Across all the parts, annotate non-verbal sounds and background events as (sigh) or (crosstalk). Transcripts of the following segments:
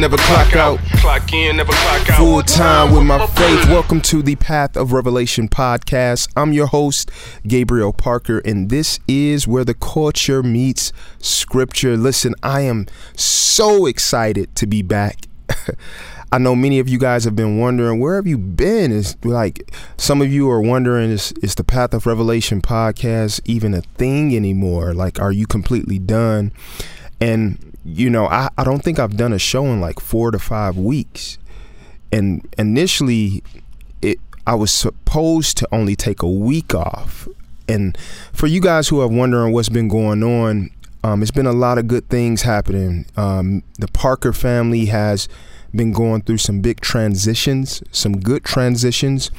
in, never clock out. Clock in, never clock out. Full time with my faith. Welcome to the Path of Revelation podcast. I'm your host, Gabriel Parker, and this is where the culture meets scripture. Listen, I am so excited to be back. (laughs) I know many of you guys have been wondering where have you been? Is like some of you are wondering is is the Path of Revelation podcast even a thing anymore? Like are you completely done? And you know, I, I don't think I've done a show in like four to five weeks. And initially it I was supposed to only take a week off. And for you guys who are wondering what's been going on, um, it's been a lot of good things happening. Um, the Parker family has been going through some big transitions, some good transitions.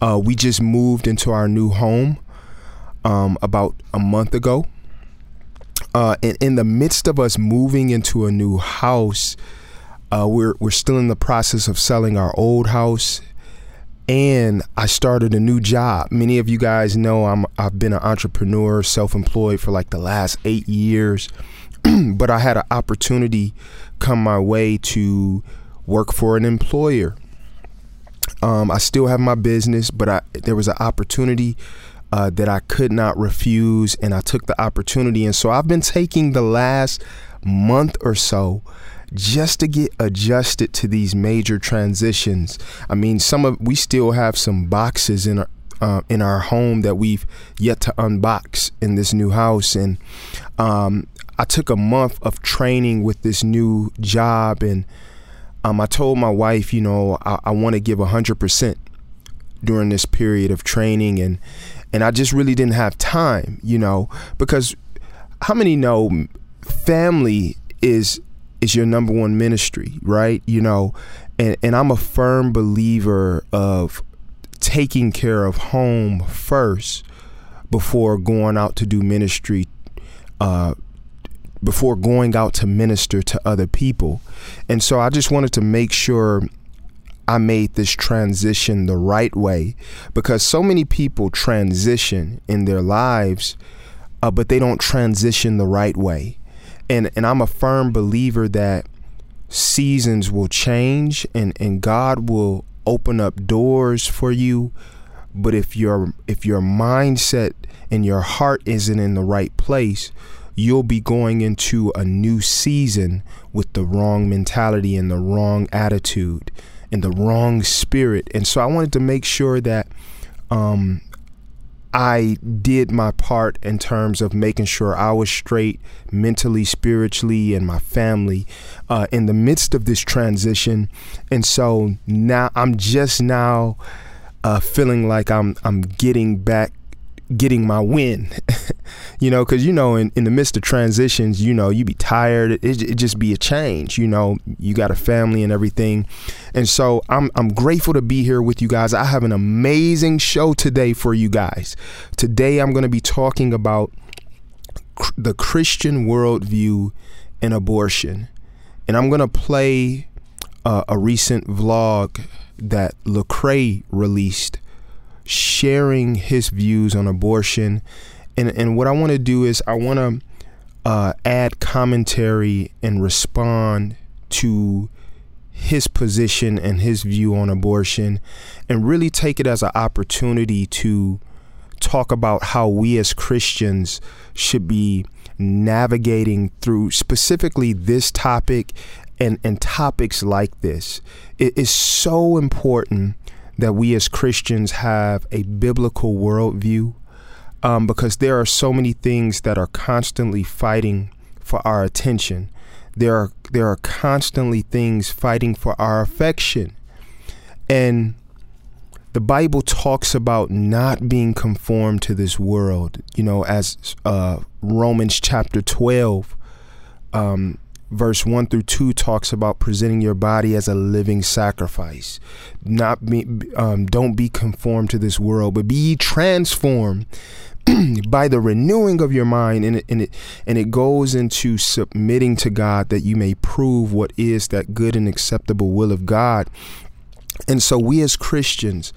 Uh, we just moved into our new home um, about a month ago. Uh, and in the midst of us moving into a new house, uh, we're we're still in the process of selling our old house, and I started a new job. Many of you guys know I'm I've been an entrepreneur, self-employed for like the last eight years, (clears throat) but I had an opportunity come my way to work for an employer. Um, I still have my business, but I, there was an opportunity uh, that I could not refuse, and I took the opportunity. And so I've been taking the last month or so just to get adjusted to these major transitions. I mean, some of we still have some boxes in our uh, in our home that we've yet to unbox in this new house, and um, I took a month of training with this new job and um, I told my wife, you know, I, I want to give 100% during this period of training. And, and I just really didn't have time, you know, because how many know family is is your number one ministry, right? You know, and, and I'm a firm believer of taking care of home first before going out to do ministry uh, before going out to minister to other people. And so I just wanted to make sure I made this transition the right way because so many people transition in their lives, uh, but they don't transition the right way. And, and I'm a firm believer that seasons will change and, and God will open up doors for you. But if your if your mindset and your heart isn't in the right place, you'll be going into a new season with the wrong mentality and the wrong attitude and the wrong spirit. And so I wanted to make sure that um, I did my part in terms of making sure I was straight mentally, spiritually, and my family uh, in the midst of this transition. And so now I'm just now uh, feeling like I'm I'm getting back getting my win. (laughs) You know because you know in, in the midst of transitions you know you be tired it, it, just be a change you know you got a family and everything. And so I'm, I'm grateful to be here with you guys. I have an amazing show today for you guys. Today i'm going to be talking about cr- the christian worldview and abortion. And i'm going to play uh, a recent vlog that lecrae released sharing his views on abortion. And, and what I want to do is I want to uh, add commentary and respond to his position and his view on abortion and really take it as an opportunity to talk about how we as Christians should be navigating through specifically this topic and, and topics like this. It is so important that we as Christians have a biblical worldview um, because there are so many things that are constantly fighting for our attention. There are there are constantly things fighting for our affection. And the Bible talks about not being conformed to this world, you know, as uh, Romans chapter 12 um, verse 1 through 2 talks about presenting your body as a living sacrifice. Not be um, don't be conformed to this world but be transformed (clears throat) by the renewing of your mind. And it, and it and it goes into submitting to God that you may prove what is that good and acceptable will of God. And so we as Christians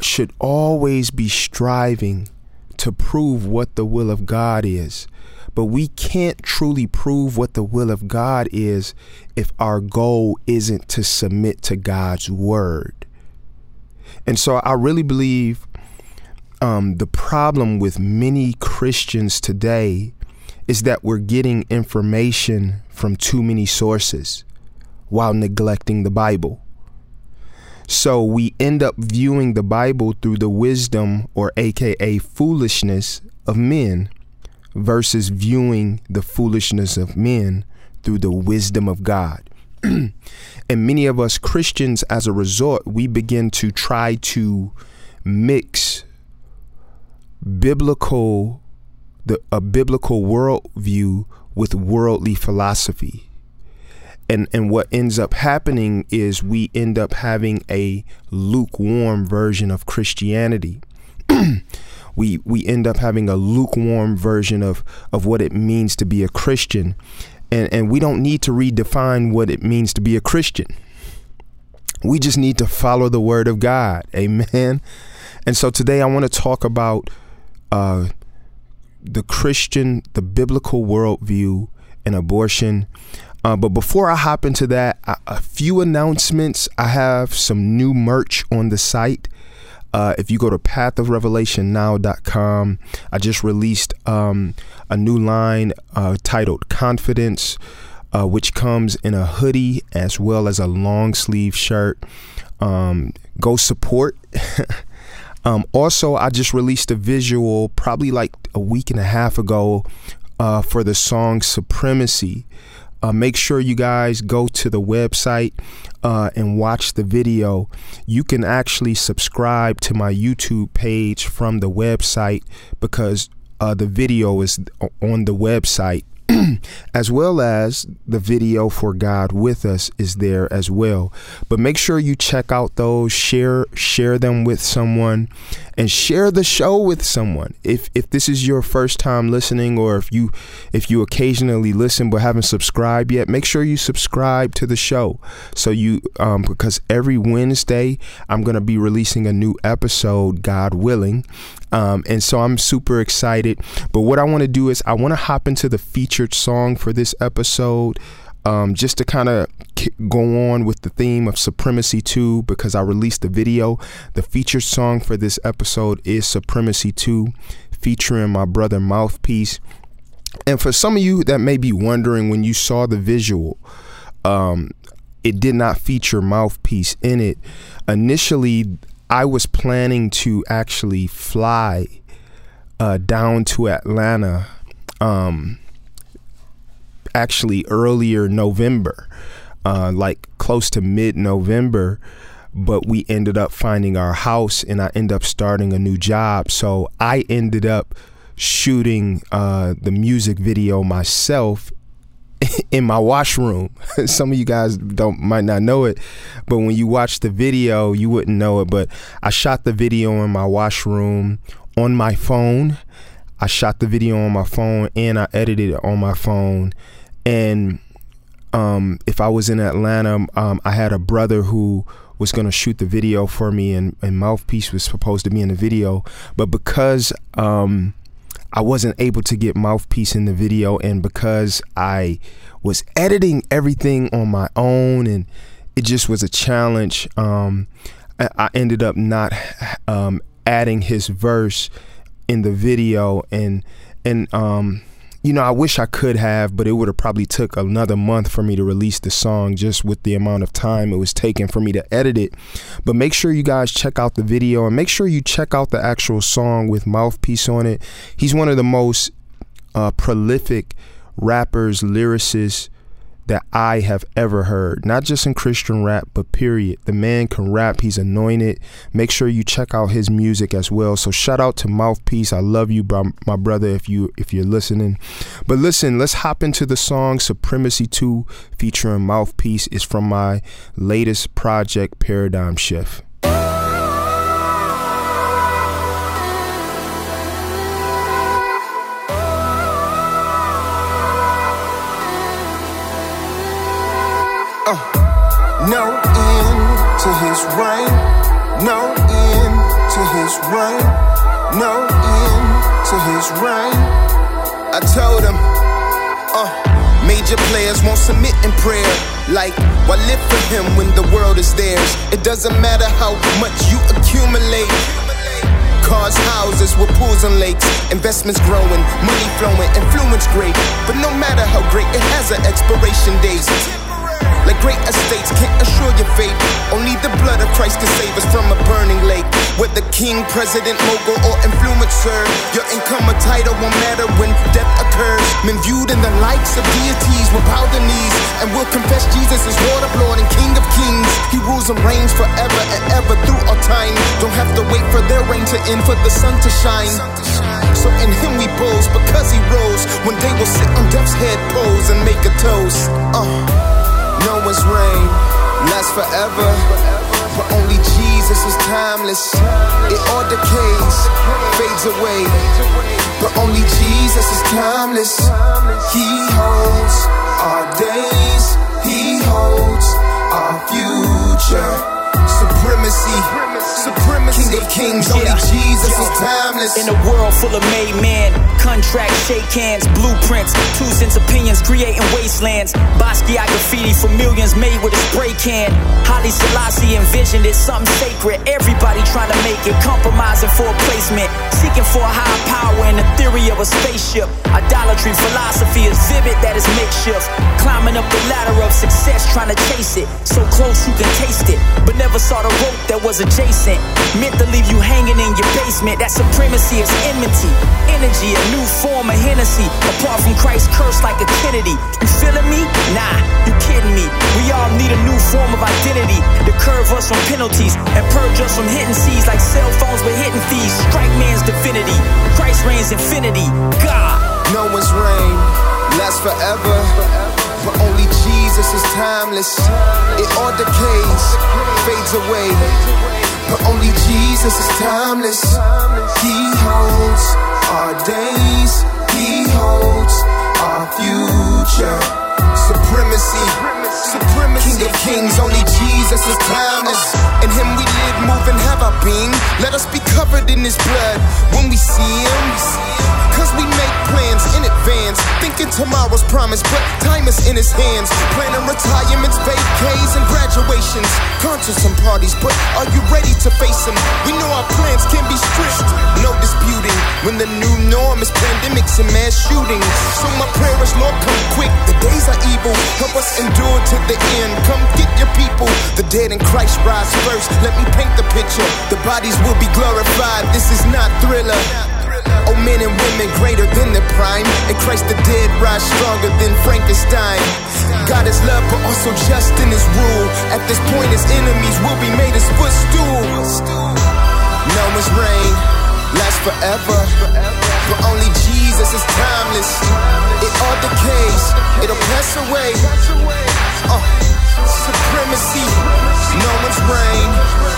should always be striving to prove what the will of God is. But we can't truly prove what the will of God is if our goal isn't to submit to God's word. And so I really believe um, the problem with many Christians today is that we're getting information from too many sources while neglecting the Bible. So we end up viewing the Bible through the wisdom or AKA foolishness of men versus viewing the foolishness of men through the wisdom of God. (clears throat) and many of us Christians, as a result, we begin to try to mix biblical the a biblical worldview with worldly philosophy and and what ends up happening is we end up having a lukewarm version of Christianity. (clears throat) we we end up having a lukewarm version of of what it means to be a Christian, and and we don't need to redefine what it means to be a Christian. We just need to follow the word of God. Amen. And so today I want to talk about uh, the Christian, the biblical worldview, and abortion. Uh, but before I hop into that, a, a, few announcements. I have some new merch on the site. Uh, if you go to pathofrevelationnow.com, I just released um, a new line uh, titled Confidence, uh, which comes in a hoodie as well as a long sleeve shirt. Um, go support. (laughs) um, also, I just released a visual probably like a week and a half ago uh, for the song Supremacy. Uh, make sure you guys go to the website uh, and watch the video. You can actually subscribe to my YouTube page from the website because uh, the video is on the website. As well as the video for God with us is there as well. But make sure you check out those, share share them with someone and share the show with someone. If if this is your first time listening or if you if you occasionally listen but haven't subscribed yet, make sure you subscribe to the show. So you um because every Wednesday I'm going to be releasing a new episode God willing. Um, and so I'm super excited. But what I want to do is I want to hop into the featured song for this episode. Um, just to kind of go on with the theme of Supremacy 2 because I released the video. The featured song for this episode is Supremacy 2 featuring my brother Mouthpiece. And for some of you that may be wondering when you saw the visual, um, it did not feature Mouthpiece in it. Initially, I was planning to actually fly uh, down to Atlanta. Um, actually earlier November, uh, like close to mid November. But we ended up finding our house and I ended up starting a new job. So I ended up shooting uh, the music video myself (laughs) in my washroom. (laughs) Some of you guys don't might not know it, but when you watch the video, you wouldn't know it. But I shot the video in my washroom on my phone. I shot the video on my phone and I edited it on my phone and um, if I was in Atlanta, um, I had a brother who was going to shoot the video for me, and, and Mouthpiece was supposed to be in the video. But because um, I wasn't able to get Mouthpiece in the video, and because I was editing everything on my own, and it just was a challenge, um, I, ended up not um, adding his verse in the video, and and um, you know, I wish I could have, but it would have probably took another month for me to release the song just with the amount of time it was taking for me to edit it. But make sure you guys check out the video and make sure you check out the actual song with Mouthpiece on it. He's one of the most uh, prolific rappers, lyricists, that I have ever heard. Not just in Christian rap, but period. The man can rap, he's anointed. Make sure you check out his music as well. So shout out to Mouthpiece. I love you, my brother, if you if you're listening. But listen, let's hop into the song Supremacy 2 featuring Mouthpiece. is from my latest project, Paradigm Shift. To his reign. No end to his reign. No end to his reign. I told him, uh, major players won't submit in prayer. Like, why live for him when the world is theirs? It doesn't matter how much you accumulate. Cars, houses with pools and lakes, investments growing, money flowing, influence great. But no matter how great, it has an expiration date. Like great estates can't assure your fate. Only the blood of Christ can save us from a burning lake. Whether king, president, mogul, or influencer, your income or title won't matter when death occurs. Men viewed in the likes of deities will bow their knees and will confess Jesus is Lord of Lord and King of Kings. He rules and reigns forever and ever through all time. Don't have to wait for their reign to end for the sun to shine. So in him we boast because he rose. One day we'll sit on death's head pose and make a toast. Uh. No one's reign lasts forever, but only Jesus is timeless. It all decays, fades away, but only Jesus is timeless. He holds our days, He holds our future. Supremacy, supremacy, King of Kings, only Jesus is timeless. In a world full of made men, contracts, shake hands, blueprints, two cents opinions, creating wastelands. Basquiat graffiti for millions made with a spray can. Haile Selassie envisioned it, something sacred. Everybody trying to make it, compromising for a placement, seeking for a high power in the theory of a spaceship. Idolatry philosophy is vivid, that is makeshift. Climbing up the ladder of success, trying to chase it. So close you can taste it, but never saw the rope that was adjacent. Meant to leave you hanging in your basement. That supremacy is enmity, energy, a new form of Hennessy. Apart from Christ, cursed like a Kennedy. You feeling me? Nah, you kidding me. We all need a new form of identity to curve us from penalties and purge us from hitting seas like cell phones with hitting fees. Strike man's divinity. Christ reigns infinity. God. No one's reign lasts forever, but only Jesus is timeless. It all decays, fades away, but only Jesus is timeless. He holds our days, He holds our future. Supremacy, supremacy, King of Kings, only Jesus is timeless. In Him we live, move, and have our being. Covered in His blood when we see Him. Cause we make plans in advance, thinking tomorrow's promise, but time is in his hands. Planning retirements, vacays, and graduations. Concerts and parties, but are you ready to face him? We know our plans can be strict, no disputing. When the new norm is pandemics and mass shootings. So my prayer is, Lord, come quick. The days are evil, help us endure to the end. Come get your people. The dead in Christ rise first. Let me paint the picture. The bodies will be glorified. This is not thriller. Oh, men and women greater than the prime. In Christ the dead rise stronger than Frankenstein. God is love, but also just in his rule. At this point, his enemies will be made his footstool. No one's reign lasts forever, but only Jesus is timeless. It all decays, it'll pass away. Uh, supremacy, no one's reign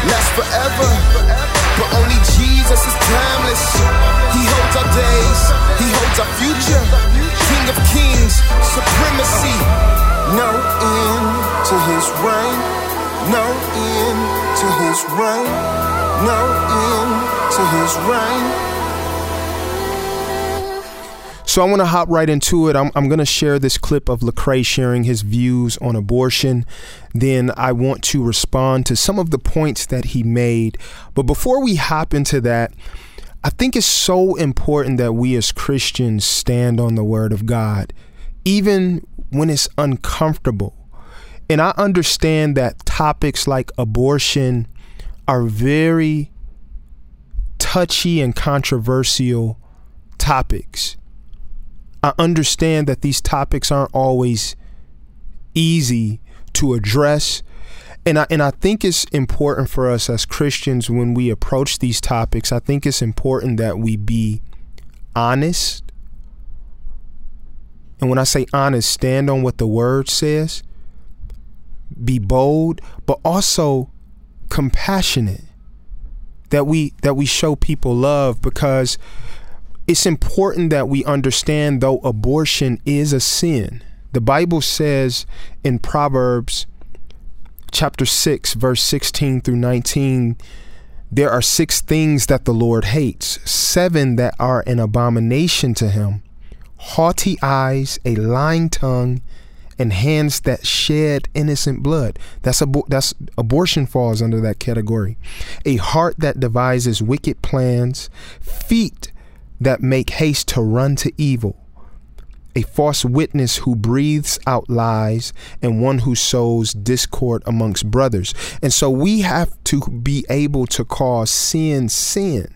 lasts forever, but only Jesus is timeless. He holds our days, He holds our future. King of kings, supremacy. No end to His reign. No end to His reign. No end to His reign. So I want to hop right into it. I'm, I'm going to share this clip of Lecrae sharing his views on abortion. Then I want to respond to some of the points that he made. But before we hop into that, I think it's so important that we as Christians stand on the word of God, even when it's uncomfortable. And I understand that topics like abortion are very touchy and controversial topics. I understand that these topics aren't always easy to address. And I, and I think it's important for us as Christians when we approach these topics, I think it's important that we be honest. And when I say honest, stand on what the word says, be bold, but also compassionate. That we that we show people love because it's important that we understand though abortion is a sin. The Bible says in Proverbs chapter 6, verse 16 through 19, there are six things that the Lord hates, seven that are an abomination to him haughty eyes, a lying tongue, and hands that shed innocent blood. That's abo- that's abortion falls under that category. A heart that devises wicked plans, feet that make haste to run to evil, a false witness who breathes out lies, and one who sows discord amongst brothers. And so we have to be able to call sin sin.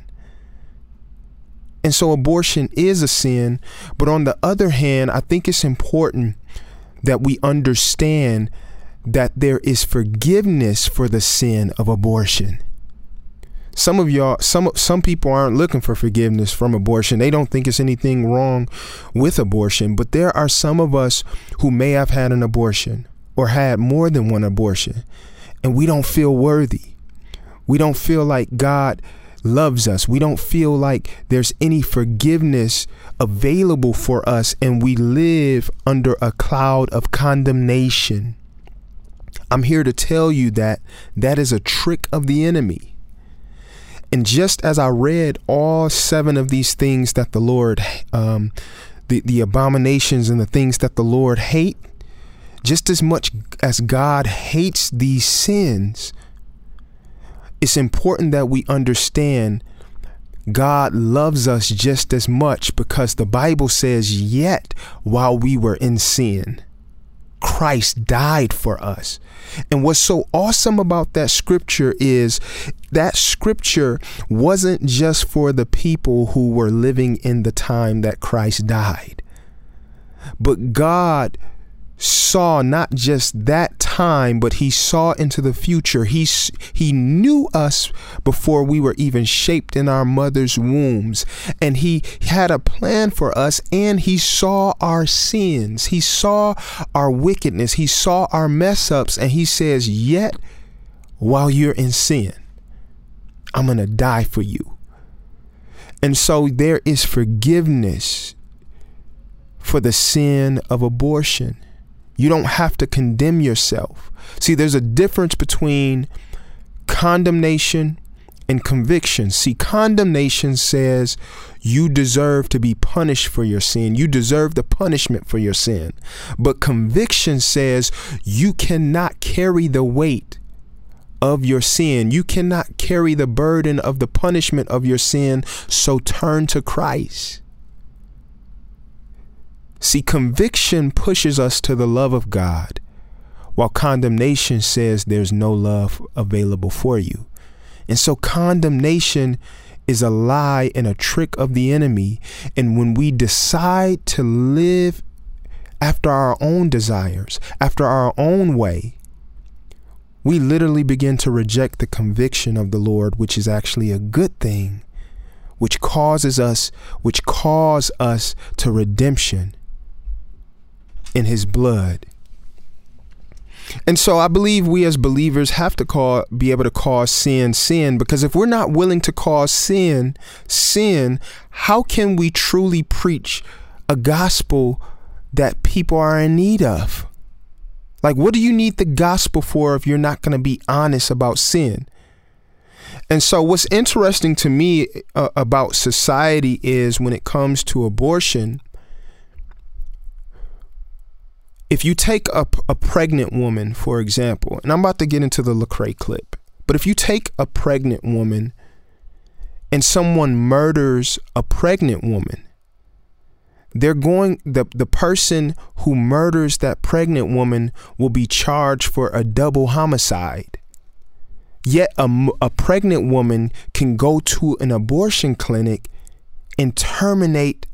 And so abortion is a sin. But on the other hand, I think it's important that we understand that there is forgiveness for the sin of abortion. Some of y'all, some some people aren't looking for forgiveness from abortion. They don't think it's anything wrong with abortion, but there are some of us who may have had an abortion or had more than one abortion, and we don't feel worthy. We don't feel like God loves us. We don't feel like there's any forgiveness available for us, and we live under a cloud of condemnation. I'm here to tell you that that is a trick of the enemy. And just as I read all seven of these things that the Lord, um, the, the abominations and the things that the Lord hate, just as much as God hates these sins, it's important that we understand God loves us just as much because the Bible says, yet while we were in sin, Christ died for us. And what's so awesome about that scripture is that scripture wasn't just for the people who were living in the time that Christ died, but God saw not just that time, but he saw into the future. He, he knew us before we were even shaped in our mother's wombs. And he had a plan for us and he saw our sins. He saw our wickedness. He saw our mess ups. And he says, Yet while you're in sin, I'm going to die for you. And so there is forgiveness for the sin of abortion. You don't have to condemn yourself. See, there's a difference between condemnation and conviction. See, condemnation says you deserve to be punished for your sin. You deserve the punishment for your sin. But conviction says you cannot carry the weight of your sin. You cannot carry the burden of the punishment of your sin. So turn to Christ. See, conviction pushes us to the love of God, while condemnation says there's no love available for you. And so, condemnation is a lie and a trick of the enemy. And when we decide to live after our own desires, after our own way, we literally begin to reject the conviction of the Lord, which is actually a good thing, which causes us, which cause us to redemption in his blood. And so I believe we as believers have to call be able to cause sin sin because if we're not willing to cause sin sin, how can we truly preach a gospel that people are in need of? Like what do you need the gospel for if you're not going to be honest about sin? And so what's interesting to me uh, about society is when it comes to abortion, if you take a, a pregnant woman, for example, and I'm about to get into the Lecrae clip, but if you take a pregnant woman and someone murders a pregnant woman, they're going the the person who murders that pregnant woman will be charged for a double homicide. Yet a, a pregnant woman can go to an abortion clinic and terminate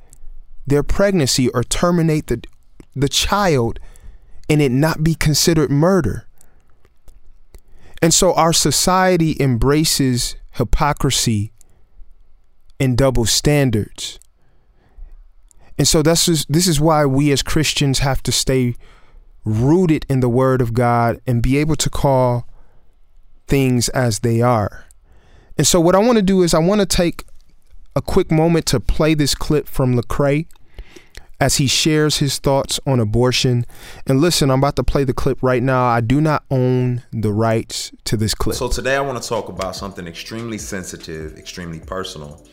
their pregnancy or terminate the the child and it not be considered murder. And so our society embraces hypocrisy and double standards. And so that's this is why we as Christians have to stay rooted in the word of God and be able to call things as they are. And so what I want to do is I want to take a quick moment to play this clip from Lecrae as he shares his thoughts on abortion. And listen, I'm about to play the clip right now. I do not own the rights to this clip. So today I want to talk about something extremely sensitive, extremely personal,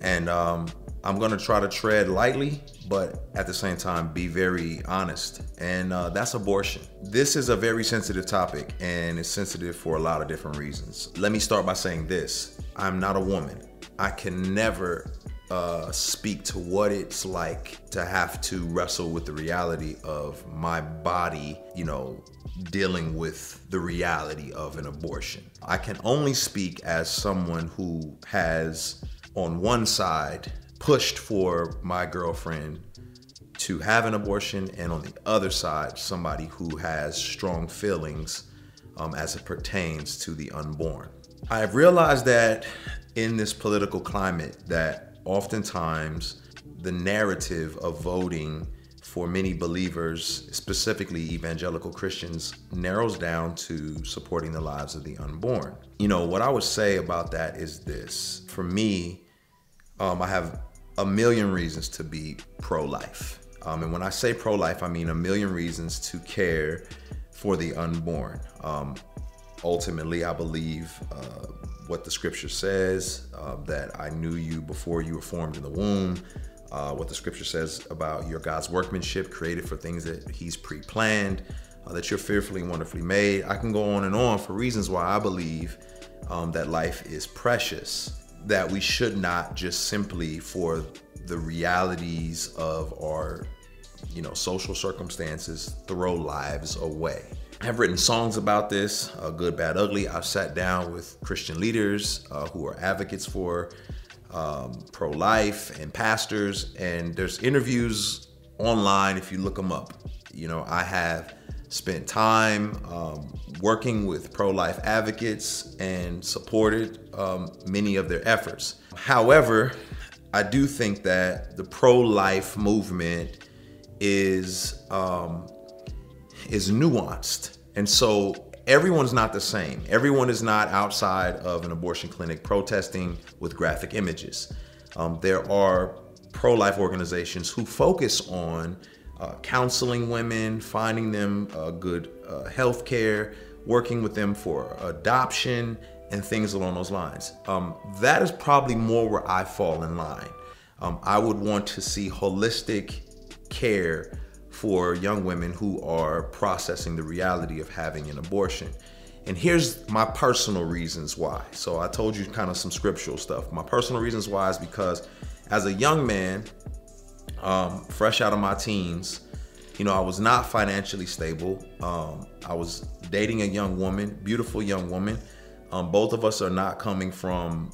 and um, I'm going to try to tread lightly, but at the same time be very honest, and uh, that's abortion. This is a very sensitive topic, and it's sensitive for a lot of different reasons. Let me start by saying this: I'm not a woman. I can never uh, speak to what it's like to have to wrestle with the reality of my body, you know, dealing with the reality of an abortion. I can only speak as someone who has, on one side, pushed for my girlfriend to have an abortion, and on the other side, somebody who has strong feelings um, as it pertains to the unborn. I have realized that in this political climate, that oftentimes the narrative of voting for many believers, specifically evangelical Christians, narrows down to supporting the lives of the unborn. You know, what I would say about that is this for me, um, I have a million reasons to be pro life. Um, and when I say pro life, I mean a million reasons to care for the unborn. Um, ultimately, I believe uh, what the scripture says, uh, that I knew you before you were formed in the womb, uh, what the scripture says about your God's workmanship created for things that He's pre planned, uh, that you're fearfully and wonderfully made. I can go on and on for reasons why I believe um, that life is precious, that we should not just simply for the realities of our you know social circumstances throw lives away I've written songs about this, uh, good, bad, ugly. I've sat down with Christian leaders uh, who are advocates for um, pro life and pastors, and there's interviews online if you look them up. You know, I have spent time um, working with pro life advocates and supported um, many of their efforts. However, I do think that the pro life movement is um, is nuanced. And so everyone's not the same. Everyone is not outside of an abortion clinic protesting with graphic images. Um, there are pro life organizations who focus on uh, counseling women, finding them uh, good uh, health care, working with them for adoption, and things along those lines. Um, that is probably more where I fall in line. Um, I would want to see holistic care for young women who are processing the reality of having an abortion. And here's my personal reasons why. So I told you kind of some scriptural stuff. My personal reasons why is because as a young man, um, fresh out of my teens, you know, I was not financially stable. Um, I was dating a young woman, beautiful young woman. Um, both of us are not coming from,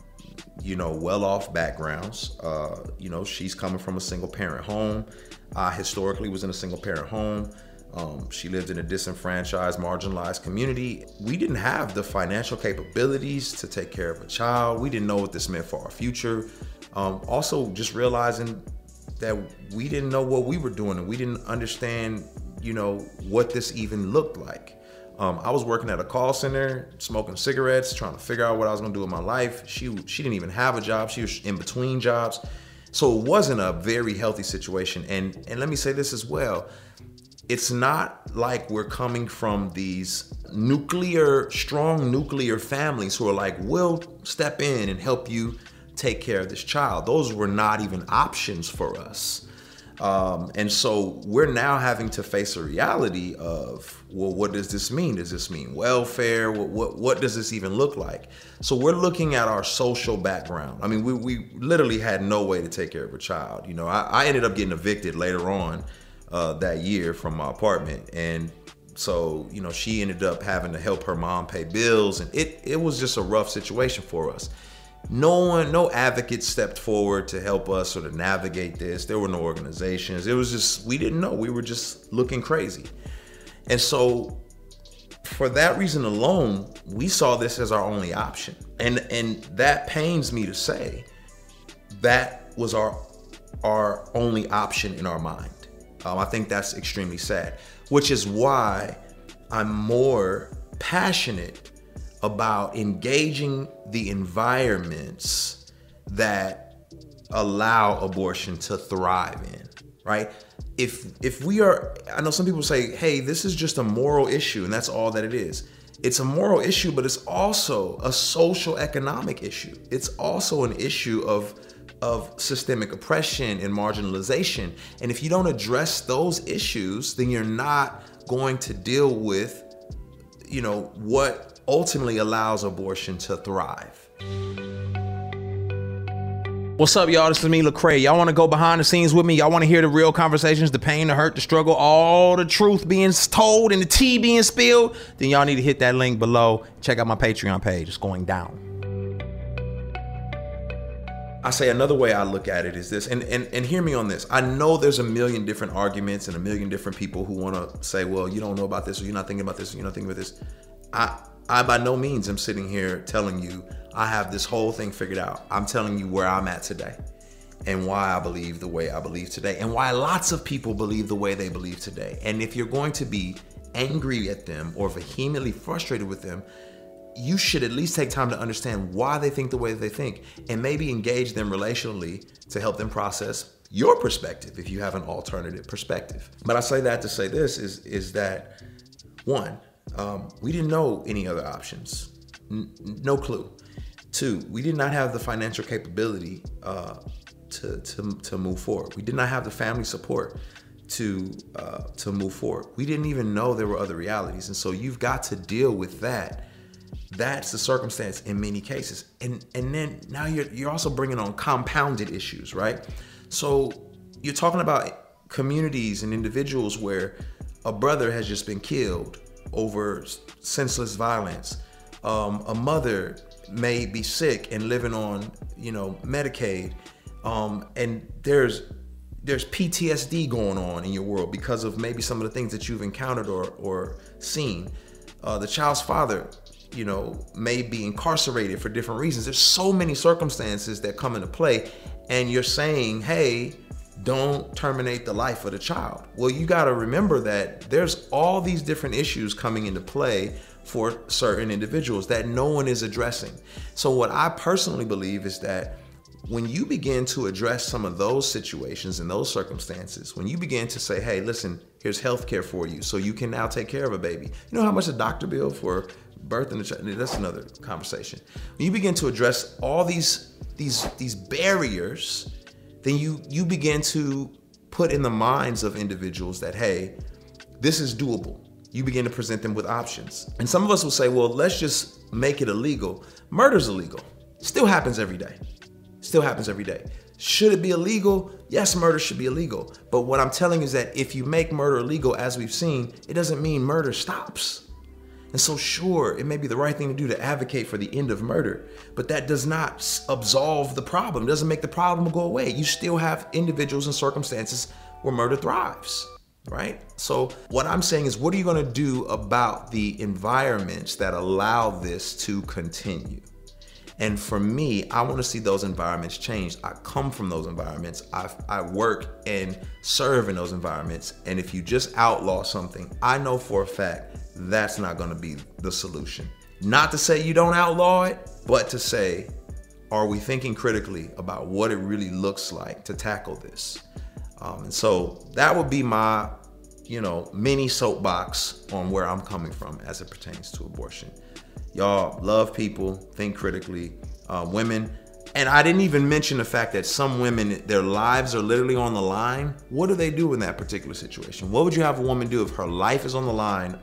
you know, well off backgrounds. Uh, you know, she's coming from a single parent home. I historically was in a single parent home. Um, she lived in a disenfranchised, marginalized community. We didn't have the financial capabilities to take care of a child. We didn't know what this meant for our future. Um, also, just realizing that we didn't know what we were doing and we didn't understand, you know, what this even looked like. Um, I was working at a call center, smoking cigarettes, trying to figure out what I was gonna do with my life. She she didn't even have a job. She was in between jobs. So it wasn't a very healthy situation. And and let me say this as well. It's not like we're coming from these nuclear, strong nuclear families who are like, we'll step in and help you take care of this child. Those were not even options for us. Um, and so we're now having to face a reality of, well, what does this mean? Does this mean welfare? What, what, what does this even look like? So we're looking at our social background. I mean, we, we literally had no way to take care of a child. You know, I, I ended up getting evicted later on uh, that year from my apartment. And so, you know, she ended up having to help her mom pay bills. And it, it was just a rough situation for us no one, no advocates stepped forward to help us sort of navigate this. There were no organizations. It was just, we didn't know. We were just looking crazy. And so, for that reason alone, we saw this as our only option. And and that pains me to say that was our our only option in our mind. Um, I think that's extremely sad, which is why I'm more passionate about engaging the environments that allow abortion to thrive in. right? If if we are I know some people say, "Hey, this is just a moral issue and that's all that it is." It's a moral issue, but it's also a social economic issue. It's also an issue of of systemic oppression and marginalization. And if you don't address those issues, then you're not going to deal with you know what ultimately allows abortion to thrive. What's up, y'all? This is me, Lecrae. Y'all want to go behind the scenes with me? Y'all want to hear the real conversations, the pain, the hurt, the struggle, all the truth being told and the tea being spilled? Then y'all need to hit that link below. Check out my Patreon page. It's going down. I say another way I look at it is this, and, and and hear me on this. I know there's a million different arguments and a million different people who want to say, well, you don't know about this, or you're not thinking about this, or you're not thinking about this. I I by no means am sitting here telling you I have this whole thing figured out. I'm telling you where I'm at today and why I believe the way I believe today and why lots of people believe the way they believe today. And if you're going to be angry at them or vehemently frustrated with them, you should at least take time to understand why they think the way they think and maybe engage them relationally to help them process your perspective if you have an alternative perspective. But I say that to say this is is that one, um, we didn't know any other options, N- no clue. Two, we did not have the financial capability uh, to, to to move forward. We did not have the family support to uh, to move forward. We didn't even know there were other realities, and so you've got to deal with that. That's the circumstance in many cases, and and then now you're you're also bringing on compounded issues, right? So you're talking about communities and individuals where a brother has just been killed over senseless violence. Um, a mother may be sick and living on, you know, Medicaid, um, and there's there's PTSD going on in your world because of maybe some of the things that you've encountered or or seen. Uh, the child's father, you know, may be incarcerated for different reasons. There's so many circumstances that come into play, and you're saying, hey, don't terminate the life of the child. Well, you got to remember that there's all these different issues coming into play for certain individuals that no one is addressing. So, what I personally believe is that when you begin to address some of those situations and those circumstances, when you begin to say, hey, listen, here's health care for you, so you can now take care of a baby. You know how much a doctor bill for birth and a child? That's another conversation. When you begin to address all these these these barriers, then you you begin to put in the minds of individuals that, hey, this is doable you begin to present them with options. And some of us will say, well, let's just make it illegal. Murder's illegal. Still happens every day. Still happens every day. Should it be illegal? Yes, murder should be illegal. But what I'm telling is that if you make murder illegal, as we've seen, it doesn't mean murder stops. And so, sure, it may be the right thing to do to advocate for the end of murder, but that does not absolve the problem. It doesn't make the problem go away. You still have individuals and circumstances where murder thrives right? So, what I'm saying is, what are you going to do about the environments that allow this to continue? And for me, I want to see those environments change. I come from those environments. I, I work and serve in those environments. And if you just outlaw something, I know for a fact that's not going to be the solution. Not to say you don't outlaw it, but to say, are we thinking critically about what it really looks like to tackle this? Um, and so that would be my, you know, mini soapbox on where I'm coming from as it pertains to abortion. Y'all love people, think critically. Uh, women, and I didn't even mention the fact that some women, their lives are literally on the line. What do they do in that particular situation? What would you have a woman do if her life is on the line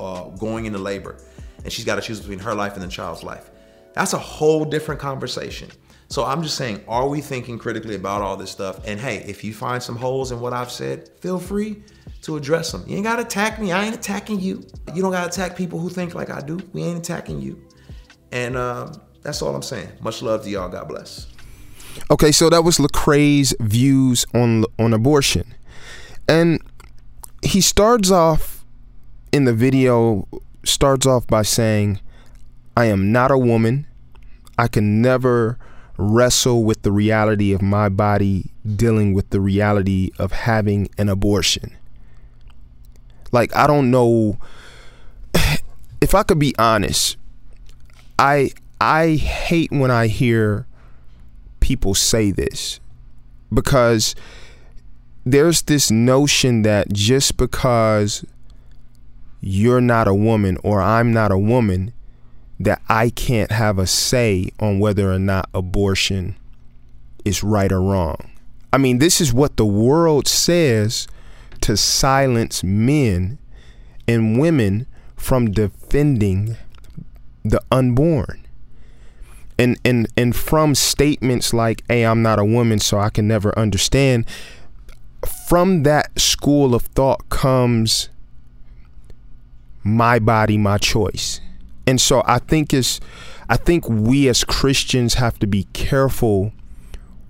uh, going into labor and she's got to choose between her life and the child's life? That's a whole different conversation. So I'm just saying, are we thinking critically about all this stuff? And hey, if you find some holes in what I've said, feel free to address them. You ain't gotta attack me. I ain't attacking you. You don't gotta attack people who think like I do. We ain't attacking you. And um, that's all I'm saying. Much love to y'all. God bless. Okay, so that was Lecrae's views on on abortion, and he starts off in the video starts off by saying, "I am not a woman. I can never wrestle with the reality of my body dealing with the reality of having an abortion. Like, I don't know (sighs) if I could be honest. I I hate when I hear people say this because there's this notion that just because you're not a woman or I'm not a woman, that I can't have a say on whether or not abortion is right or wrong. I mean, this is what the world says to silence men and women from defending the unborn. And and and from statements like, "Hey, I'm not a woman, so I can never understand." From that school of thought comes my body, my choice. And so I think it's I think we as Christians have to be careful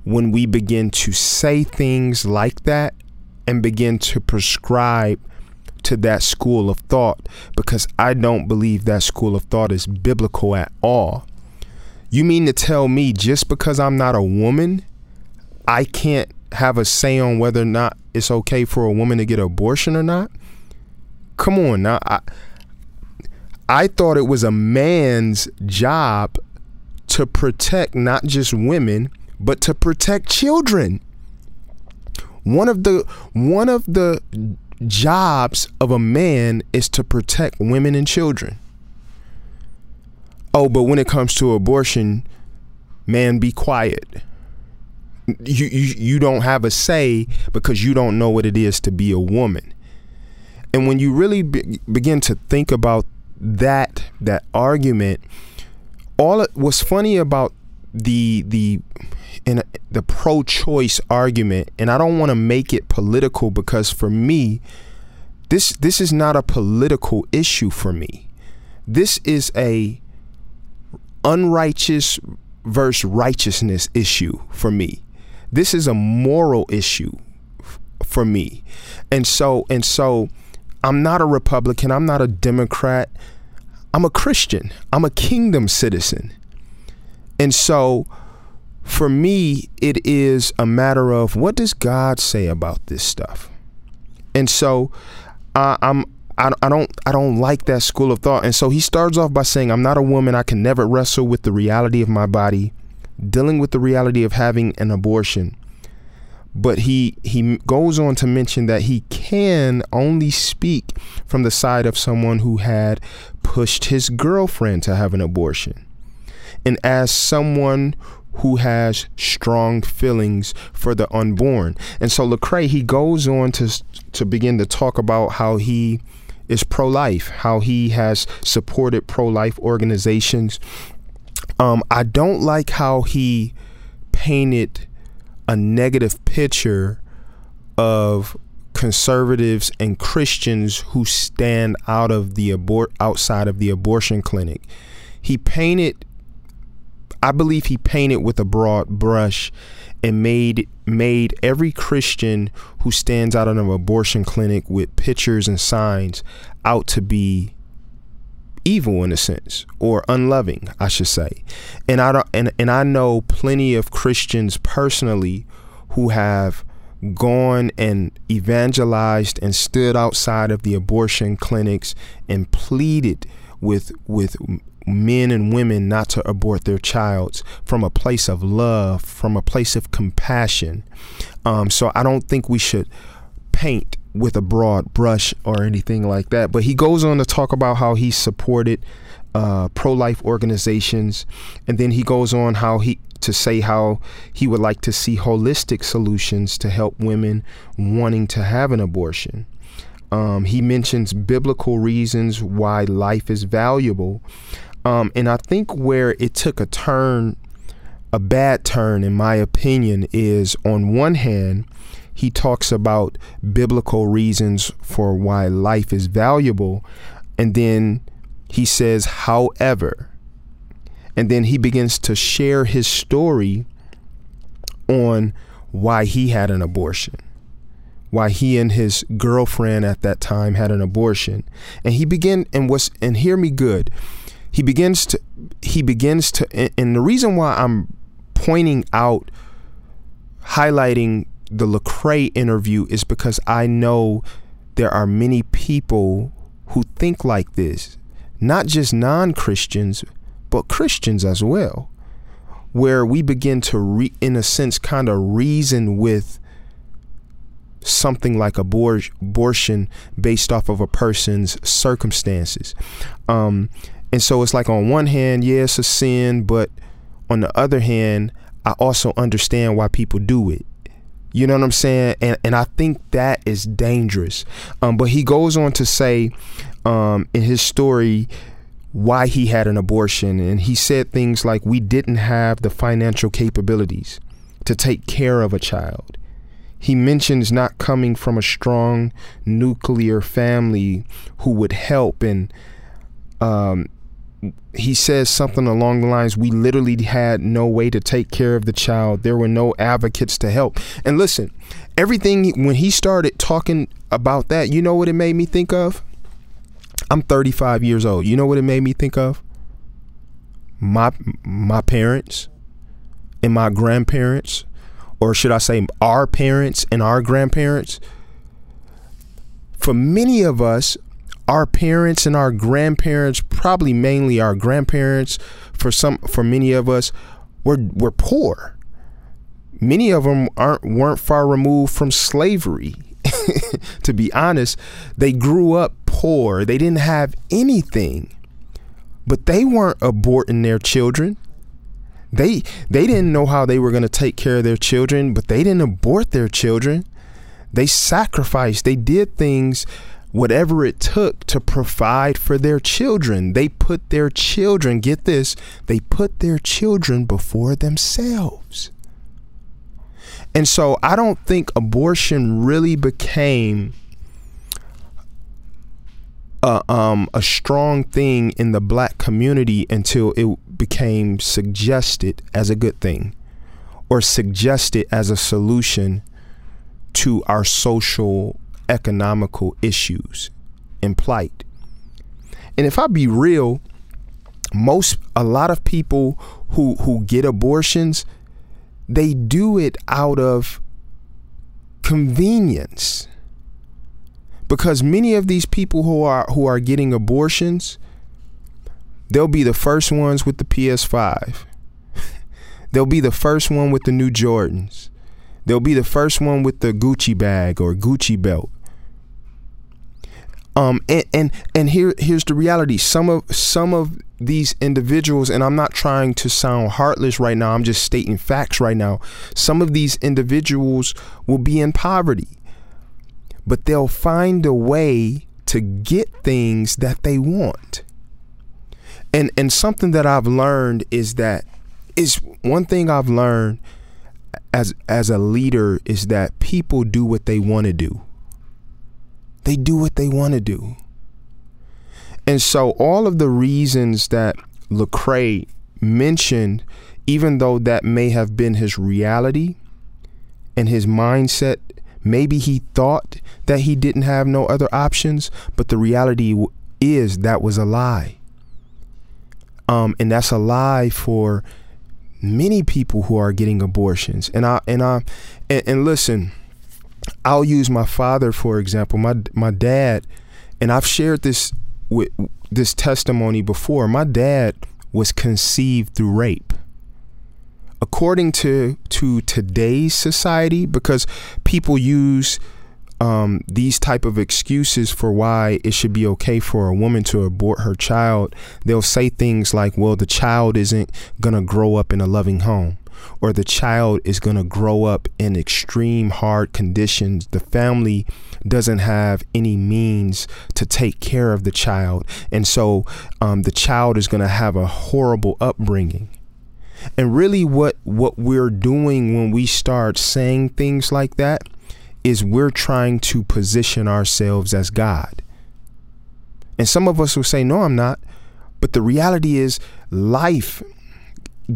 when we begin to say things like that and begin to prescribe to that school of thought because I don't believe that school of thought is biblical at all. You mean to tell me just because I'm not a woman, I can't have a say on whether or not it's okay for a woman to get an abortion or not? Come on now. I, I thought it was a man's job to protect not just women, but to protect children. One of the one of the jobs of a man is to protect women and children. Oh, but when it comes to abortion, man, be quiet. You, you you don't have a say because you don't know what it is to be a woman. And when you really be, begin to think about that that argument all what's funny about the the the pro-choice argument and I don't want to make it political because for me this this is not a political issue for me. This is a unrighteous versus righteousness issue for me. This is a moral issue for me. And so and so I'm not a Republican. I'm not a Democrat. I'm a Christian. I'm a kingdom citizen. And so for me, it is a matter of what does God say about this stuff? And so uh, I'm I, I don't I don't like that school of thought. And so he starts off by saying, I'm not a woman. I can never wrestle with the reality of my body, dealing with the reality of having an abortion but he he goes on to mention that he can only speak from the side of someone who had pushed his girlfriend to have an abortion. And as someone who has strong feelings for the unborn. And so Lecrae he goes on to to begin to talk about how he is pro-life how he has supported pro-life organizations. Um, I don't like how he painted a negative picture of conservatives and Christians who stand out of the abort outside of the abortion clinic. He painted I believe he painted with a broad brush and made made every Christian who stands out of an abortion clinic with pictures and signs out to be evil in a sense or unloving I should say. And I don't and, and I know plenty of Christians personally who have gone and evangelized and stood outside of the abortion clinics and pleaded with with men and women not to abort their childs from a place of love from a place of compassion. Um, so I don't think we should paint with a broad brush or anything like that. But he goes on to talk about how he supported uh, pro-life organizations, and then he goes on how he to say how he would like to see holistic solutions to help women wanting to have an abortion. Um, he mentions biblical reasons why life is valuable, um, and I think where it took a turn, a bad turn, in my opinion, is on one hand he talks about biblical reasons for why life is valuable. And then he says, however, and then he begins to share his story on why he had an abortion why he and his girlfriend at that time had an abortion and he began and was and hear me good he begins to he begins to and, and the reason why i'm pointing out highlighting the Lecrae interview is because I know there are many people who think like this, not just non-Christians, but Christians as well, where we begin to, re- in a sense, kind of reason with something like abor- abortion based off of a person's circumstances. Um, and so it's like on one hand, yeah, it's a sin, but on the other hand, I also understand why people do it. You know what I'm saying? And and I think that is dangerous. Um, but he goes on to say um, in his story why he had an abortion, and he said things like, "We didn't have the financial capabilities to take care of a child." He mentions not coming from a strong nuclear family who would help, and um, he says something along the lines we literally had no way to take care of the child. There were no advocates to help. And listen everything when he started talking about that you know what it made me think of? I'm 35 years old. You know what it made me think of? My my parents and my grandparents or should i say our parents and our grandparents. For many of us our parents and our grandparents, probably mainly our grandparents, for some for many of us, were were poor. Many of them aren't weren't far removed from slavery. (laughs) to be honest, they grew up poor. They didn't have anything. But they weren't aborting their children. They they didn't know how they were going to take care of their children, but they didn't abort their children. They sacrificed. They did things whatever it took to provide for their children. They put their children, get this, they put their children before themselves. And so I don't think abortion really became a, um, a strong thing in the black community until it became suggested as a good thing or suggested as a solution to our social economical issues and plight. And if I be real, most a lot of people who who get abortions, they do it out of convenience. Because many of these people who are who are getting abortions, they'll be the first ones with the PS5. (laughs) they'll be the first one with the new Jordans. They'll be the first one with the Gucci bag or Gucci belt. Um, and, and and here here's the reality. Some of some of these individuals, and I'm not trying to sound heartless right now. I'm just stating facts right now. Some of these individuals will be in poverty, but they'll find a way to get things that they want. And and something that I've learned is that is one thing I've learned as as a leader is that people do what they want to do they do what they want to do. And so all of the reasons that Lecrae mentioned, even though that may have been his reality and his mindset, maybe he thought that he didn't have no other options, but the reality is that was a lie. Um, and that's a lie for many people who are getting abortions. And I and I and, and listen, I'll use my father for example. My my dad, and I've shared this with this testimony before. My dad was conceived through rape. According to to today's society, because people use um, these type of excuses for why it should be okay for a woman to abort her child, they'll say things like, "Well, the child isn't gonna grow up in a loving home." Or the child is going to grow up in extreme hard conditions. The family doesn't have any means to take care of the child. And so um, the child is going to have a horrible upbringing. And really, what, what we're doing when we start saying things like that is we're trying to position ourselves as God. And some of us will say, No, I'm not. But the reality is, life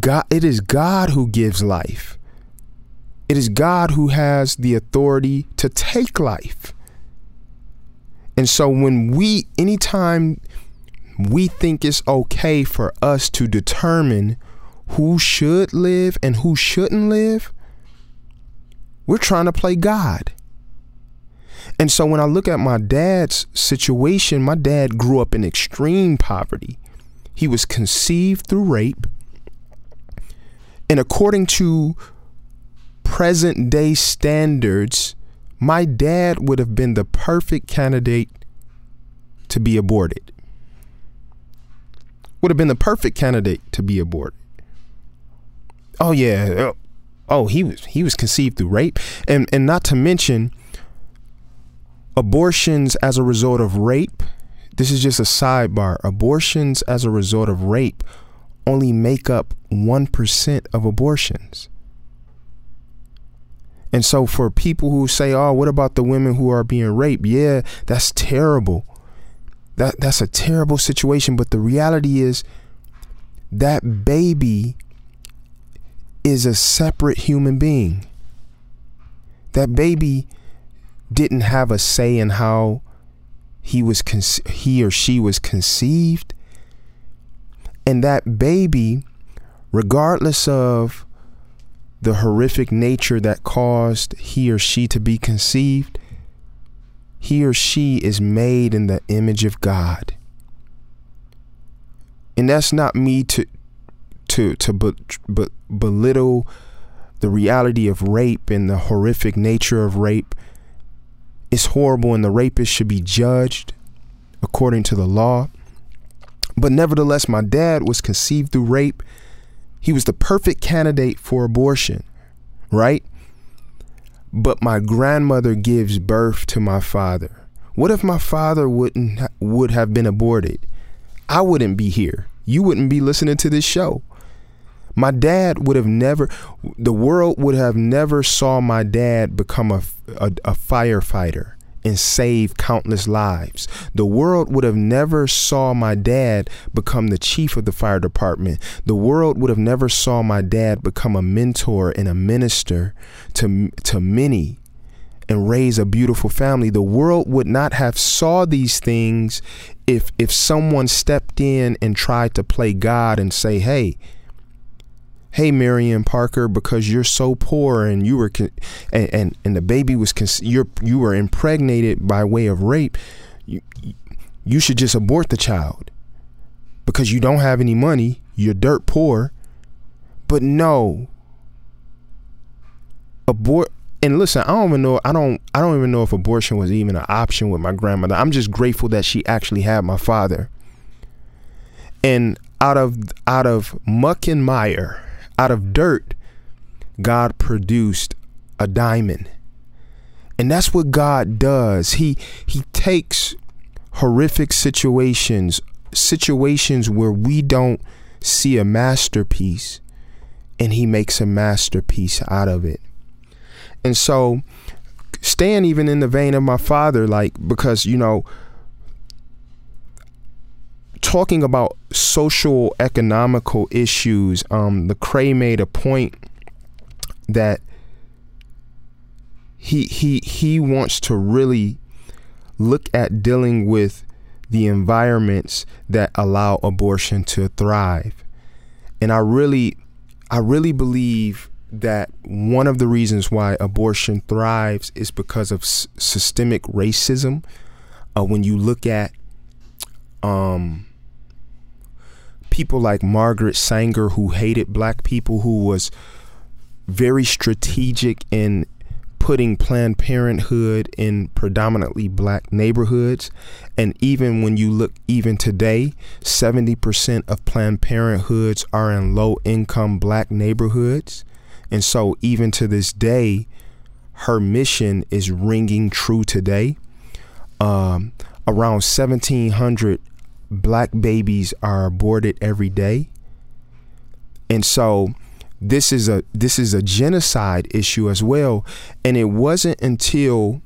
God it is God who gives life. It is God who has the authority to take life. And so when we anytime we think it's okay for us to determine who should live and who shouldn't live, we're trying to play God. And so when I look at my dad's situation, my dad grew up in extreme poverty. He was conceived through rape. And according to present day standards, my dad would have been the perfect candidate to be aborted. Would have been the perfect candidate to be aborted. Oh yeah. Oh, he was he was conceived through rape. And and not to mention abortions as a result of rape. This is just a sidebar. Abortions as a result of rape only make up 1% of abortions. And so for people who say, "Oh, what about the women who are being raped?" Yeah, that's terrible. That that's a terrible situation, but the reality is that baby is a separate human being. That baby didn't have a say in how he was con- he or she was conceived. And that baby, regardless of the horrific nature that caused he or she to be conceived, he or she is made in the image of God. And that's not me to to to but, but belittle the reality of rape and the horrific nature of rape. It's horrible and the rapist should be judged according to the law. But nevertheless, my dad was conceived through rape. He was the perfect candidate for abortion, right? but my grandmother gives birth to my father. What if my father wouldn't would have been aborted? I wouldn't be here. You wouldn't be listening to this show. My dad would have never the world would have never saw my dad become a, a, a firefighter and save countless lives. The world would have never saw my dad become the chief of the fire department. The world would have never saw my dad become a mentor and a minister to to many and raise a beautiful family. The world would not have saw these things if if someone stepped in and tried to play God and say, "Hey, hey Marion Parker because you're so poor and you were con- and, and and the baby was con- you're you were impregnated by way of rape you you should just abort the child. Because you don't have any money you're dirt poor. But no. Abort and listen i don't even know i don't i don't even know if abortion was even an option with my grandmother. I'm just grateful that she actually had my father. And out of out of muck and mire out of dirt, God produced a diamond. And that's what God does. He he takes horrific situations, situations where we don't see a masterpiece, and he makes a masterpiece out of it. And so staying even in the vein of my father, like because you know, talking about social economical issues, um, Lecrae made a point that he he he wants to really look at dealing with the environments that allow abortion to thrive. And I really I really believe that one of the reasons why abortion thrives is because of s- systemic racism. Uh, when you look at um, people like Margaret Sanger, who hated black people, who was very strategic in putting Planned Parenthood in predominantly black neighborhoods. And even when you look, even today, 70% of Planned Parenthoods are in low income black neighborhoods. And so, even to this day, her mission is ringing true today. Um, around 1,700 black babies are aborted every day. And so this is a this is a genocide issue as well. And it wasn't until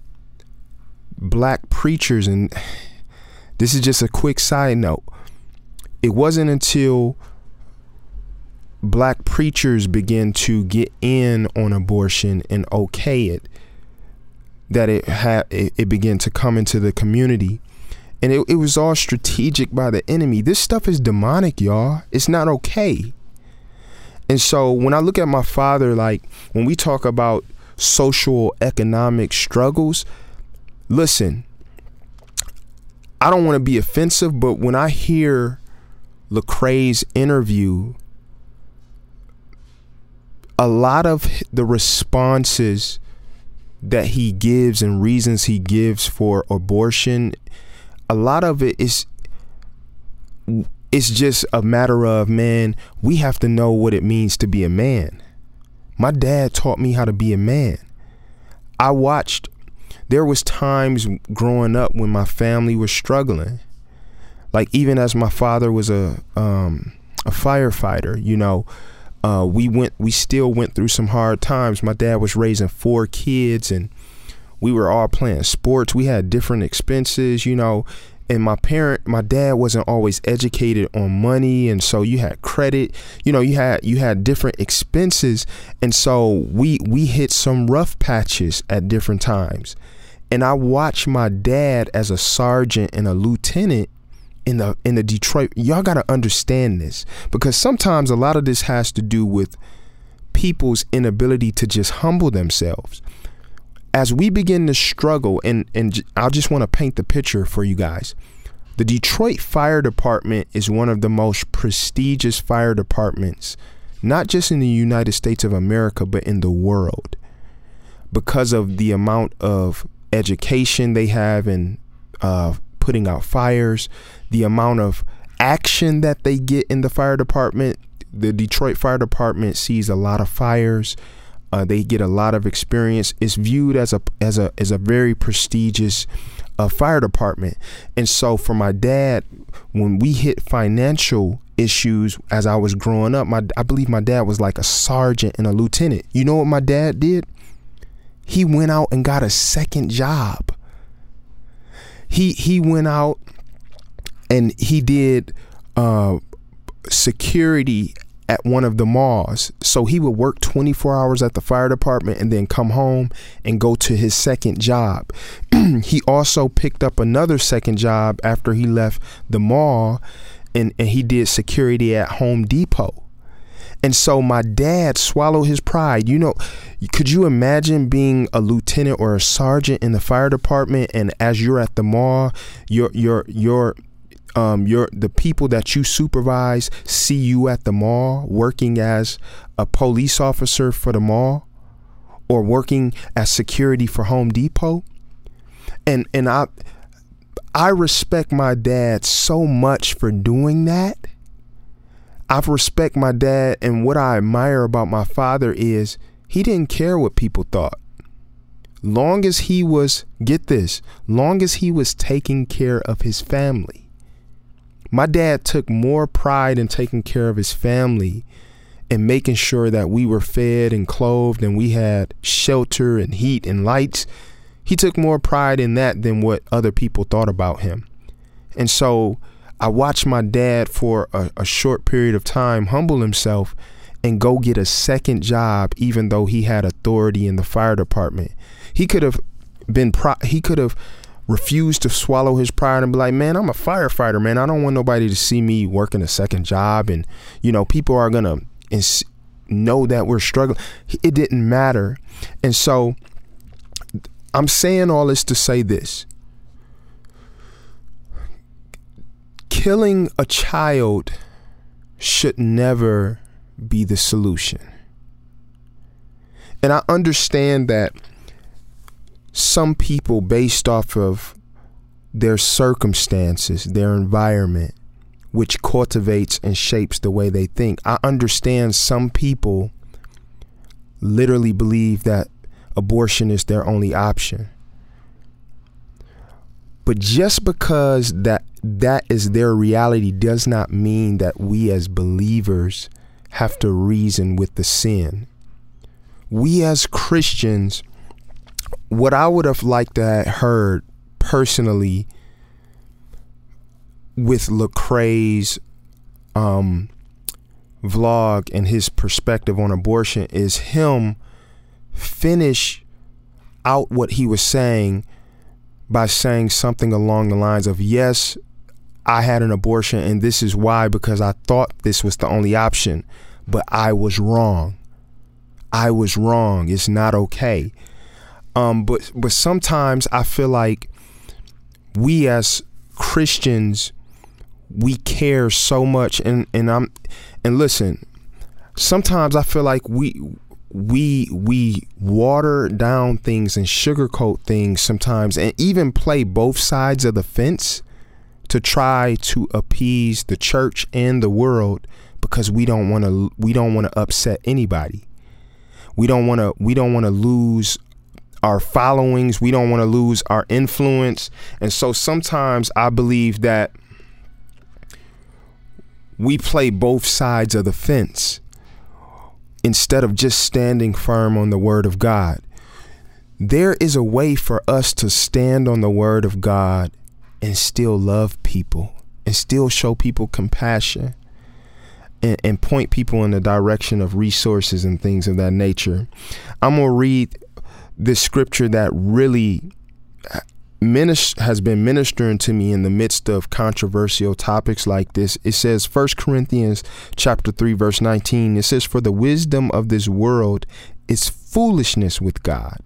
black preachers and this is just a quick side note. It wasn't until black preachers began to get in on abortion and okay it that it had it, it began to come into the community and it, it was all strategic by the enemy. This stuff is demonic, y'all. It's not okay. And so when I look at my father, like when we talk about social economic struggles, listen, I don't want to be offensive, but when I hear Lecrae's interview, a lot of the responses that he gives and reasons he gives for abortion, a lot of it is it's just a matter of man, we have to know what it means to be a man. My dad taught me how to be a man. I watched there was times growing up when my family was struggling. Like even as my father was a um, a firefighter, you know, uh, we went we still went through some hard times. My dad was raising four kids and we were all playing sports. We had different expenses, you know, and my parent my dad wasn't always educated on money and so you had credit you know you had you had different expenses and so we we hit some rough patches at different times and i watched my dad as a sergeant and a lieutenant in the in the detroit y'all got to understand this because sometimes a lot of this has to do with people's inability to just humble themselves as we begin to struggle, and and I just want to paint the picture for you guys. The Detroit Fire Department is one of the most prestigious fire departments, not just in the United States of America, but in the world, because of the amount of education they have in uh, putting out fires, the amount of action that they get in the fire department. The Detroit Fire Department sees a lot of fires uh, they get a lot of experience. It's viewed as a as a as a very prestigious uh, fire department. And so for my dad, when we hit financial issues as I was growing up, my I believe my dad was like a sergeant and a lieutenant. You know what my dad did? He went out and got a second job. He he went out and he did uh, security at one of the malls. So he would work 24 hours at the fire department and then come home and go to his second job. (clears throat) he also picked up another second job after he left the mall and, and he did security at Home Depot. And so my dad swallowed his pride. You know, could you imagine being a lieutenant or a sergeant in the fire department and as you're at the mall, your your your um, your the people that you supervise see you at the mall working as a police officer for the mall or working as security for Home Depot. And and I I respect my dad so much for doing that. I respect my dad and what I admire about my father is he didn't care what people thought. Long as he was get this long as he was taking care of his family my dad took more pride in taking care of his family and making sure that we were fed and clothed and we had shelter and heat and lights. He took more pride in that than what other people thought about him. And so I watched my dad for a, a short period of time humble himself and go get a second job, even though he had authority in the fire department. He could have been pro- he could have refuse to swallow his pride and be like, man, I'm a firefighter, man. I don't want nobody to see me working a second job. And, you know, people are going to ins- know that we're struggling. It didn't matter. And so I'm saying all this to say this killing a child should never be the solution. And I understand that some people based off of their circumstances, their environment, which cultivates and shapes the way they think. I understand some people literally believe that abortion is their only option. But just because that that is their reality does not mean that we as believers have to reason with the sin. We as Christians what I would have liked to have heard personally with Lecrae's um, vlog and his perspective on abortion is him finish out what he was saying by saying something along the lines of yes I had an abortion and this is why because I thought this was the only option but I was wrong. I was wrong. It's not okay um, but but sometimes I feel like we as Christians we care so much and and I'm and listen sometimes I feel like we we we water down things and sugarcoat things sometimes and even play both sides of the fence to try to appease the church and the world because we don't want to we don't want to upset anybody. We don't want to we don't want to lose our followings, we don't want to lose our influence. And so sometimes I believe that we play both sides of the fence instead of just standing firm on the word of God. There is a way for us to stand on the word of God and still love people and still show people compassion and, and point people in the direction of resources and things of that nature. I'm going to read this scripture that really uh, minis- has been ministering to me in the midst of controversial topics like this. It says 1 Corinthians chapter 3 verse 19. It says for the wisdom of this world is foolishness with God.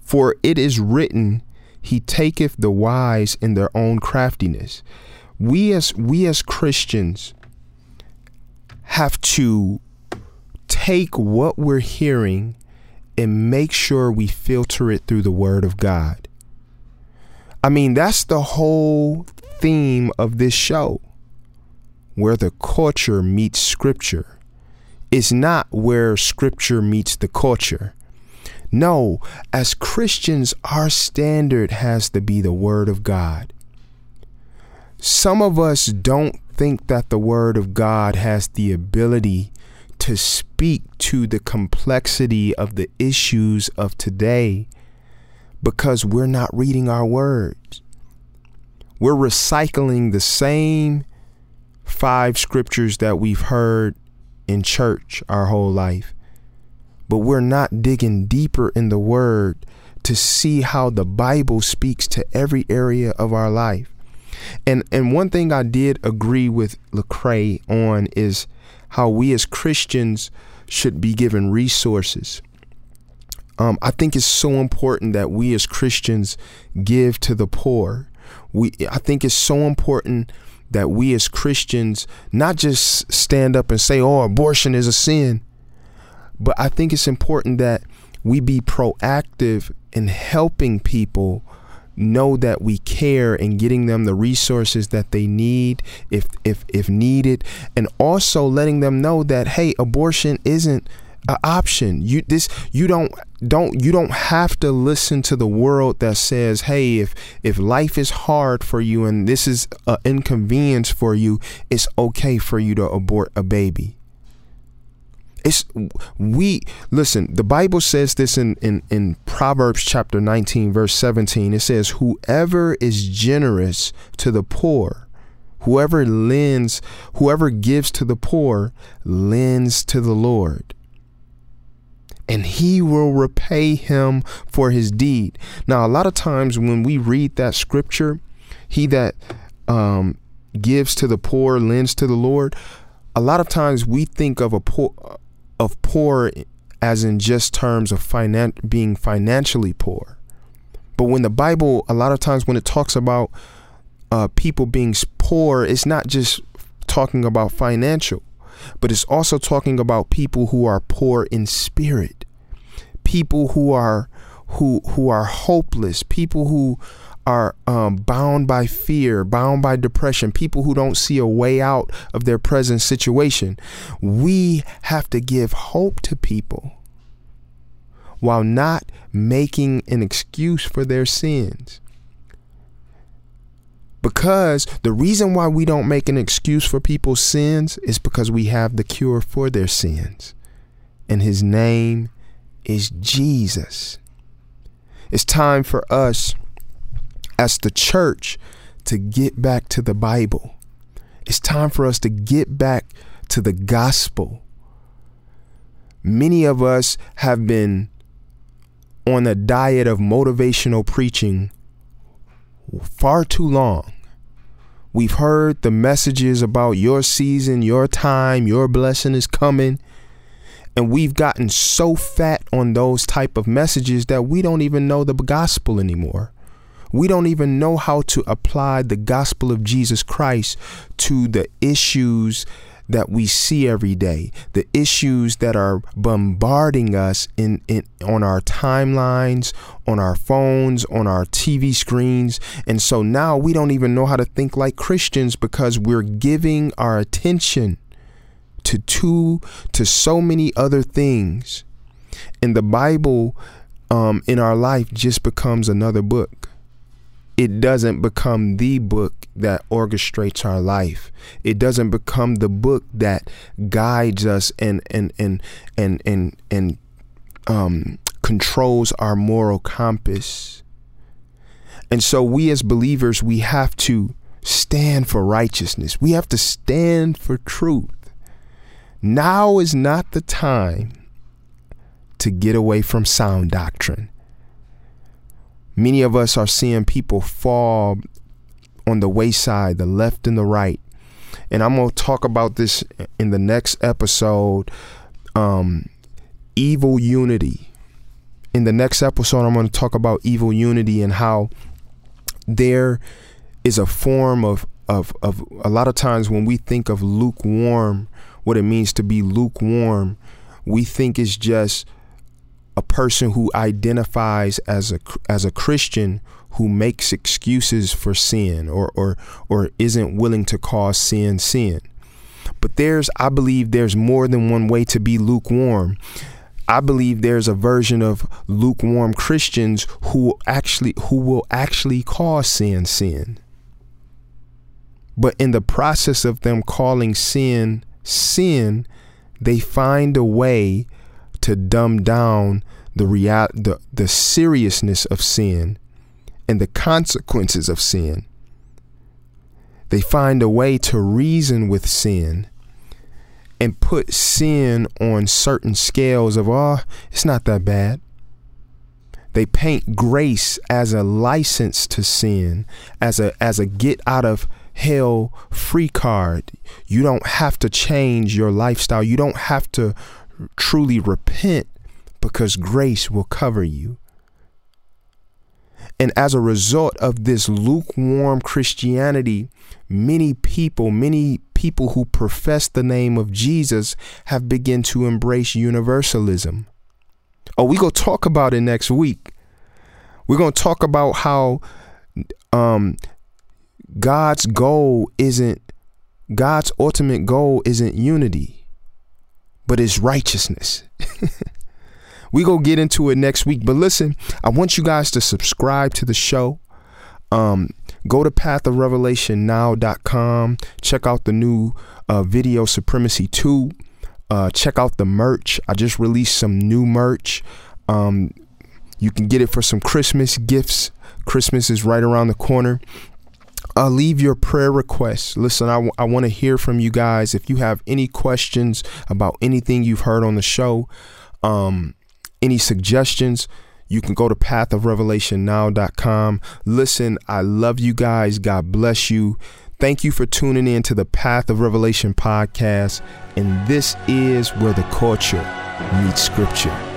For it is written, he taketh the wise in their own craftiness. We as we as Christians have to take what we're hearing and make sure we filter it through the word of God. I mean, that's the whole theme of this show, where the culture meets scripture. It's not where scripture meets the culture. No, as Christians, our standard has to be the Word of God. Some of us don't think that the Word of God has the ability to speak to the complexity of the issues of today because we're not reading our words. We're recycling the same five scriptures that we've heard in church our whole life, but we're not digging deeper in the word to see how the Bible speaks to every area of our life. And and one thing I did agree with Lecrae on is how we as Christians should be given resources um, I think it's so important that we as Christians give to the poor. We, I think it's so important that we as Christians not just stand up and say, "Oh, abortion is a sin," but I think it's important that we be proactive in helping people know that we care and getting them the resources that they need if if if needed and also letting them know that hey abortion isn't an option. You this you don't don't you don't have to listen to the world that says, "Hey, if if life is hard for you and this is an inconvenience for you, it's okay for you to abort a baby." It's we listen, the Bible says this in, in, in Proverbs chapter 19, verse 17. It says, Whoever is generous to the poor, whoever lends, whoever gives to the poor, lends to the Lord and he will repay him for his deed. Now, a lot of times when we read that scripture, he that um, gives to the poor lends to the Lord. A lot of times we think of a poor of poor as in just terms of finan- being financially poor. But when the Bible, a lot of times when it talks about uh, people being poor, it's not just talking about financial but it's also talking about people who are poor in spirit, people who are who who are hopeless, people who are um, bound by fear, bound by depression, people who don't see a way out of their present situation. We have to give hope to people while not making an excuse for their sins. Because the reason why we don't make an excuse for people's sins is because we have the cure for their sins. And his name is Jesus. It's time for us as the church to get back to the Bible. It's time for us to get back to the gospel. Many of us have been on a diet of motivational preaching far too long. We've heard the messages about your season, your time, your blessing is coming. And we've gotten so fat on those type of messages that we don't even know the gospel anymore. We don't even know how to apply the gospel of Jesus Christ to the issues that we see every day, the issues that are bombarding us in, in on our timelines, on our phones, on our TV screens. And so now we don't even know how to think like Christians because we're giving our attention to two to so many other things. And the Bible um, in our life just becomes another book it doesn't become the book that orchestrates our life. It doesn't become the book that guides us and and and and and and um, controls our moral compass. And so we as believers we have to stand for righteousness. We have to stand for truth. Now is not the time to get away from sound doctrine. Many of us are seeing people fall on the wayside, the left and the right. And I'm going to talk about this in the next episode um, evil unity. In the next episode, I'm going to talk about evil unity and how there is a form of, of, of a lot of times when we think of lukewarm, what it means to be lukewarm, we think it's just a person who identifies as a as a Christian who makes excuses for sin or or or isn't willing to cause sin sin. But there's I believe there's more than one way to be lukewarm. I believe there's a version of lukewarm Christians who actually who will actually cause sin sin. But in the process of them calling sin sin, they find a way to dumb down the real the, the seriousness of sin and the consequences of sin. They find a way to reason with sin and put sin on certain scales of oh, it's not that bad. They paint grace as a license to sin, as a as a get out of hell free card. You don't have to change your lifestyle. You don't have to truly repent because grace will cover you. And as a result of this lukewarm Christianity, many people, many people who profess the name of Jesus have begun to embrace universalism. Oh, we go talk about it next week. We're going to talk about how um, God's goal isn't God's ultimate goal isn't unity, but it's righteousness. (laughs) we go get into it next week. But listen, I want you guys to subscribe to the show. Um, go to pathofrevelationnow.com. Check out the new uh, Video Supremacy 2. Uh, check out the merch. I just released some new merch. Um, you can get it for some Christmas gifts. Christmas is right around the corner. Uh, leave your prayer requests. Listen, I, w- I want to hear from you guys. If you have any questions about anything you've heard on the show, um, any suggestions, you can go to pathofrevelationnow.com. Listen, I love you guys. God bless you. Thank you for tuning in to the Path of Revelation podcast. And this is where the culture meets scripture.